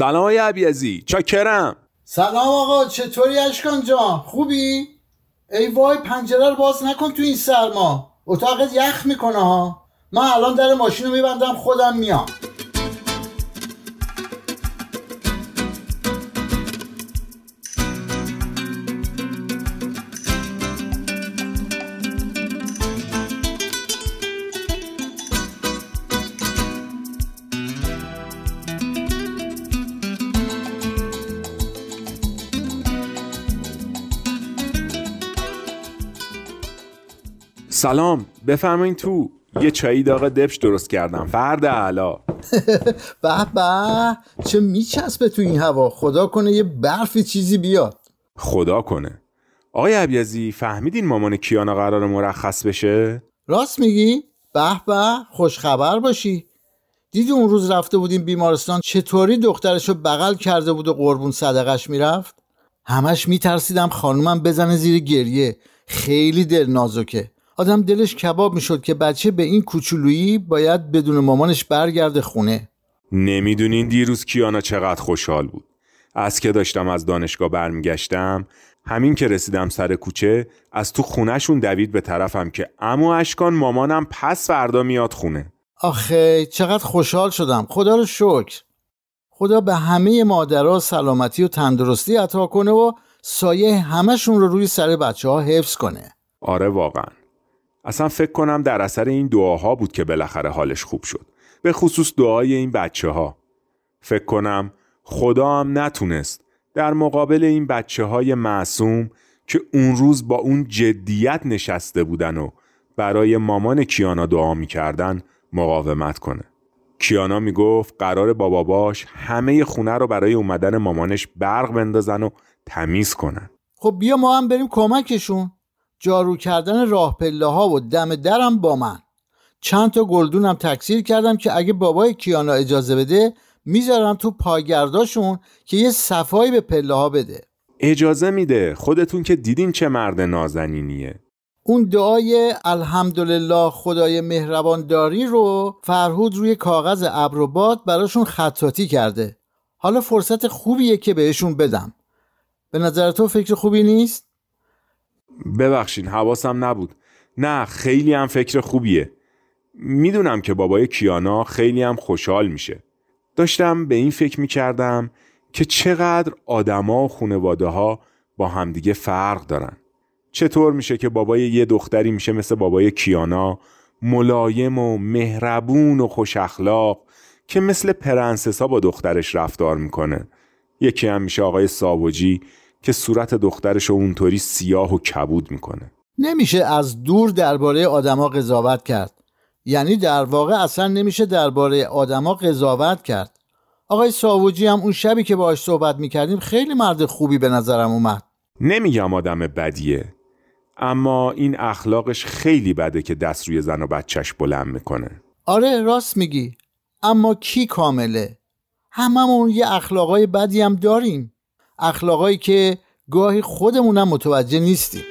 سلام های عبیزی. چاکرم. سلام آقا چطوری اشکان جان؟ خوبی؟ ای وای پنجره رو باز نکن تو این سرما. اتاقت یخ می‌کنه ها. من الان در ماشین رو میبندم خودم میام. سلام بفرمایین تو. یه چایی داغ دبش درست کردم. فرد علا. به به چه میچسبه تو این هوا؟ خدا کنه یه برفی چیزی بیاد. خدا کنه. آقای عبیزی فهمیدین مامان کیانا قرار مرخص بشه؟ راست میگی؟ به به خوشخبر باشی. دیدی اون روز رفته بودیم بیمارستان چطوری دخترشو بغل کرده بود و قربون صدقش می‌رفت؟ همش میترسیدم خانومم بزنه زیر گریه. خیلی دل نازکه آدم دلش کباب می‌شد که بچه به این کوچولویی باید بدون مامانش برگرده خونه. نمی‌دونین دیروز کیانا چقدر خوشحال بود. از که داشتم از دانشگاه برمیگشتم همین که رسیدم سر کوچه از تو خونهشون دوید به طرفم که امو اشکان مامانم پس فردا میاد خونه. آخه چقدر خوشحال شدم. خدا رو شکر. خدا به همه مادرها سلامتی و تندرستی عطا کنه و سایه همشون رو روی سر بچه ها حفظ کنه. آره واقعا. اصلا فکر کنم در اثر این دعاها بود که بالاخره حالش خوب شد. به خصوص دعای این بچه ها فکر کنم خدا هم نتونست در مقابل این بچه های معصوم که اون روز با اون جدیت نشسته بودن و برای مامان کیانا دعا می‌کردن مقاومت کنه. کیانا می‌گفت قرار با باباش همه خونه رو برای اومدن مامانش برق بندازن و تمیز کنن. خب بیا ما هم بریم کمکشون. جارو کردن راه پله ها و دم درم با من. چند تا گلدونم تکثیر کردم که اگه بابای کیانا اجازه بده می‌ذارم تو پاگرداشون که یه صفایی به پله ها بده. اجازه میده خودتون که دیدین چه مرد نازنینیه. اون دعای الحمدلله خدای مهربان داری رو فرهود روی کاغذ ابروباد براشون خطاطی کرده. حالا فرصت خوبیه که بهشون بدم. به نظر تو فکر خوبی نیست؟ ببخشین حواسم نبود. نه خیلی هم فکر خوبیه. می‌دونم که بابای کیانا خیلی هم خوشحال میشه. داشتم به این فکر می‌کردم که چقدر آدما و خانواده ها با همدیگه فرق دارن. چطور میشه که بابای یه دختری میشه مثل بابای کیانا ملایم و مهربون و خوش اخلاق که مثل پرنسسا با دخترش رفتار می‌کنه. یکی هم میشه آقای ساوجی که صورت دخترش رو اونطوری سیاه و کبود می‌کنه. نمیشه از دور درباره آدما قضاوت کرد. یعنی در واقع اصلا نمیشه درباره آدما قضاوت کرد. آقای ساوجی هم اون شبی که باهاش صحبت می‌کردیم خیلی مرد خوبی به نظرم اومد. نمیگم آدم بدیه اما این اخلاقش خیلی بده که دست روی زن و بچهش بلند می‌کنه. آره راست میگی. اما کی کامله؟ هممون یه اخلاقای بدی هم داریم. اخلاقایی که گاهی خودمونم متوجه نیستیم.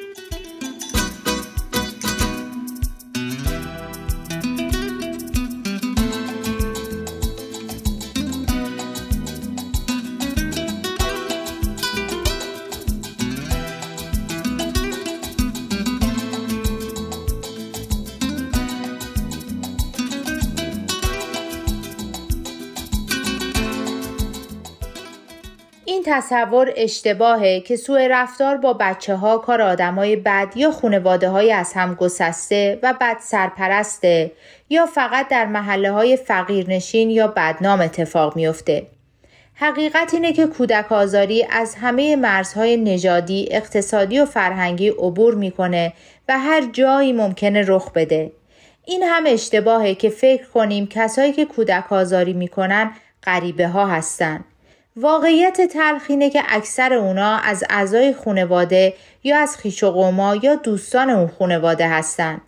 این تصور اشتباهه که سوء رفتار با بچه ها کار آدمای بد یا خونواده های از هم گسسته و بد سرپرسته یا فقط در محله های فقیرنشین یا بدنام اتفاق میفته. حقیقت اینه که کودک آزاری از همه مرزهای نژادی، اقتصادی و فرهنگی عبور می‌کنه و هر جایی ممکنه رخ بده. این هم اشتباهه که فکر کنیم کسایی که کودک آزاری می‌کنن غریبه ها هستن. واقعیت تلخ اینه که اکثر اونا از اعضای خانواده یا از خیش و قوما یا دوستان اون خانواده هستن.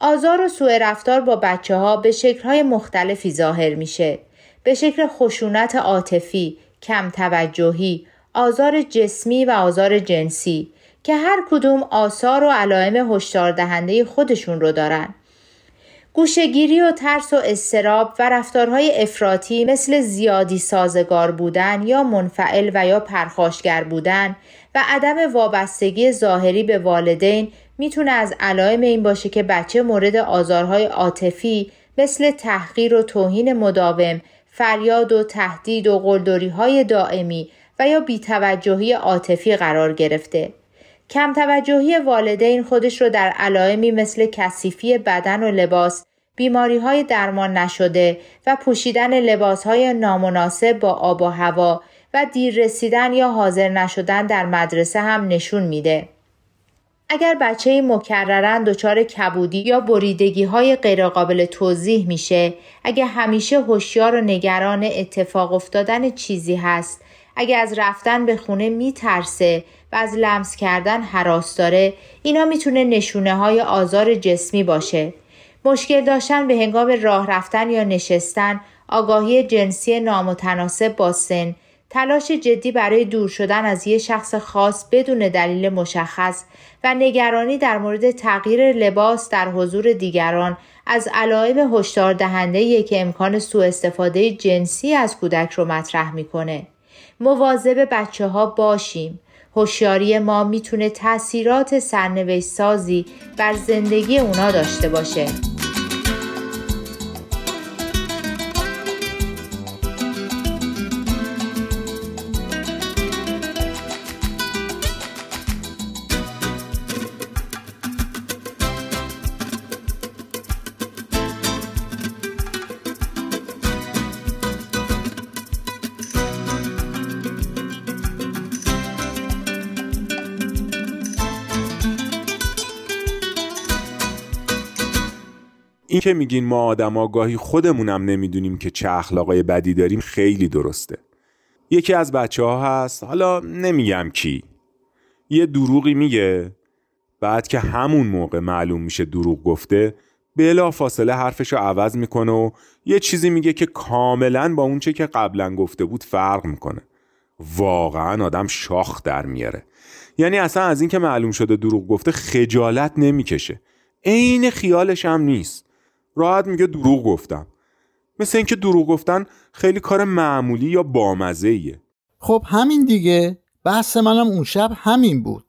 آزار و سوء رفتار با بچه ها به شکلهای مختلفی ظاهر میشه. به شکل خشونت عاطفی، کم توجهی، آزار جسمی و آزار جنسی که هر کدوم آثار و علائم هشدار دهنده خودشون رو دارن. گوشگیری و ترس و استراب و رفتارهای افراطی مثل زیادی سازگار بودن یا منفعل و یا پرخاشگر بودن و عدم وابستگی ظاهری به والدین می‌تونه از علائم این باشه که بچه مورد آزارهای عاطفی مثل تحقیر و توهین مداوم، فریاد و تهدید و قلدری های دائمی و یا بیتوجهی عاطفی قرار گرفته. کم توجهی والدین خودش رو در علائمی مثل کثیفی بدن و لباس، بیماری های درمان نشده و پوشیدن لباس های نامناسب با آب و هوا و دیر رسیدن یا حاضر نشدن در مدرسه هم نشون میده. اگر بچه مکررن دچار کبودی یا بریدگی های غیرقابل توضیح میشه، اگر همیشه هوشیار و نگران اتفاق افتادن چیزی هست، اگر از رفتن به خونه میترسه و از لمس کردن حراس داره، اینا می‌تونه نشونه های آزار جسمی باشه. مشکل داشتن به هنگام راه رفتن یا نشستن، آگاهی جنسی نامتناسب با سن، تلاش جدی برای دور شدن از یه شخص خاص بدون دلیل مشخص و نگرانی در مورد تغییر لباس در حضور دیگران از علائم هشدار دهنده که امکان سوء استفاده جنسی از کودک رو مطرح می‌کنه. مواظب بچه ها باشیم. هوشیاری ما می‌تونه تاثیرات سرنوشت سازی بر زندگی اونا داشته باشه. این که میگین ما آدم گاهی خودمونم نمی‌دونیم که چه اخلاقای بدی داریم خیلی درسته. یکی از بچه ها هست حالا نمیگم کی. یه دروغی میگه بعد که همون موقع معلوم میشه دروغ گفته بلا فاصله حرفشو عوض می‌کنه و یه چیزی میگه که کاملا با اونچه که قبلا گفته بود فرق می‌کنه. واقعا آدم شاخ در میاره. یعنی اصلا از اینکه معلوم شده دروغ گفته خجالت نمی‌کشه. عین خیالش هم نیست. راحت میگه دروغ گفتم. مثل اینکه دروغ گفتن خیلی کار معمولی یا بامزه ایه. خب همین دیگه. بحث منم اون شب همین بود.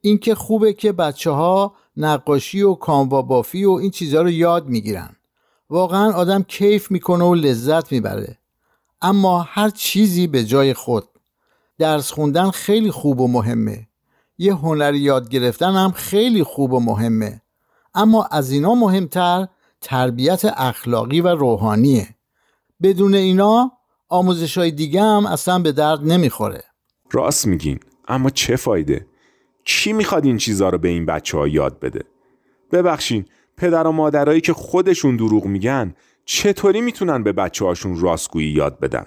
اینکه خوبه که بچه ها نقاشی و کاموا بافی و این چیزها رو یاد می‌گیرن. واقعا آدم کیف می‌کنه و لذت می‌بره. اما هر چیزی به جای خود. درس خوندن خیلی خوب و مهمه. یه هنری یاد گرفتن هم خیلی خوب و مهمه. اما از اینا مهمتر تربیت اخلاقی و روحانیه. بدون اینا آموزش های دیگه هم اصلا به درد نمی‌خوره. راست میگین اما چه فایده؟ کی می‌خواد این چیزها رو به این بچه ها یاد بده؟ ببخشین پدر و مادرایی که خودشون دروغ میگن چطوری می‌تونن به بچه هاشون راستگویی یاد بدن؟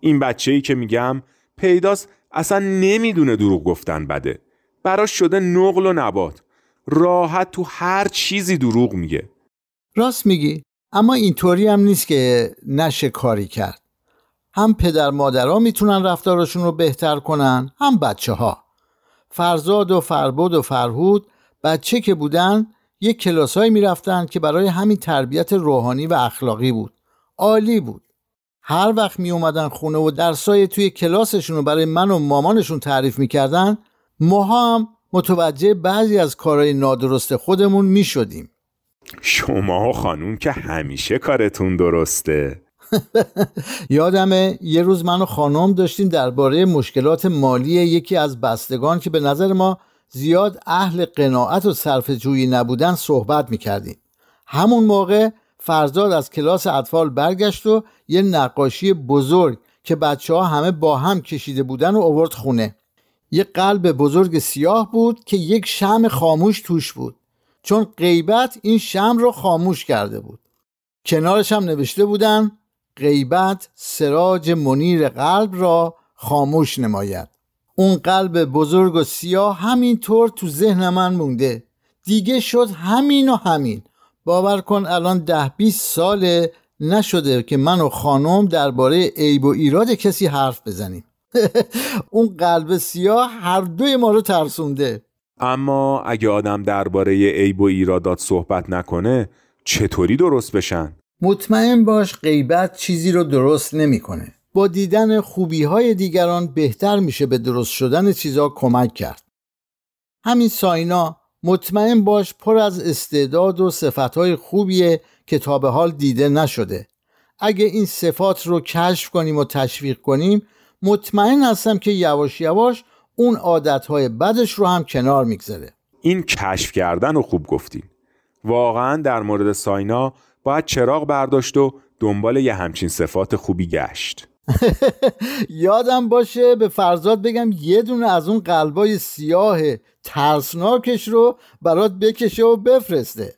این بچه ای که میگم پیداست اصلا نمی‌دونه دروغ گفتن بده. براش شده نقل و نبات. راحت تو هر چیزی دروغ میگه. راست میگی اما اینطوری هم نیست که نشه کاری کرد. هم پدر مادرها می‌تونن رفتارشون رو بهتر کنن هم بچه ها فرزاد و فربود و فرهود بچه که بودن یک کلاسایی می‌رفتن که برای همین تربیت روحانی و اخلاقی بود. عالی بود. هر وقت می اومدن خونه و درسای توی کلاسشون رو برای من و مامانشون تعریف می‌کردن ماها هم متوجه بعضی از کارهای نادرست خودمون می شما خانوم که همیشه کارتون درسته. یادمه یه روز من و خانم داشتیم درباره مشکلات مالی یکی از بستگان که به نظر ما زیاد اهل قناعت و صرف جویی نبودن صحبت می‌کردیم. همون موقع فرزاد از کلاس اطفال برگشت و یه نقاشی بزرگ که بچه ها همه با هم کشیده بودن و آورد خونه. یه قلب بزرگ سیاه بود که یک شم خاموش توش بود. چون غیبت این شم رو خاموش کرده بود. کنارش هم نوشته بودن غیبت سراج منیر قلب را خاموش نماید. اون قلب بزرگ و سیاه همینطور تو ذهن من مونده. دیگه شد همین و همین. باور کن الان ده بیست ساله نشده که من و خانم درباره عیب و ایراد کسی حرف بزنیم. اون قلب سیاه هر دوی ما رو ترسونده. اما اگه آدم درباره عیب و ایرادات صحبت نکنه چطوری درست بشن؟ مطمئن باش غیبت چیزی رو درست نمی‌کنه. با دیدن خوبی های دیگران بهتر میشه به درست شدن چیزها کمک کرد. همین ساینا مطمئن باش پر از استعداد و صفتهای خوبیه که تا به حال دیده نشده. اگه این صفات رو کشف کنیم و تشویق کنیم مطمئن هستم که یواش یواش اون عادتهای بدش رو هم کنار می‌گذاره. این کشف کردن رو خوب گفتین. واقعا در مورد ساینا باید چراغ برداشت و دنبال یه همچین صفات خوبی گشت یادم باشه به فرزاد بگم یه دونه از اون قلبای سیاه ترسناکش رو برات بکشه و بفرسته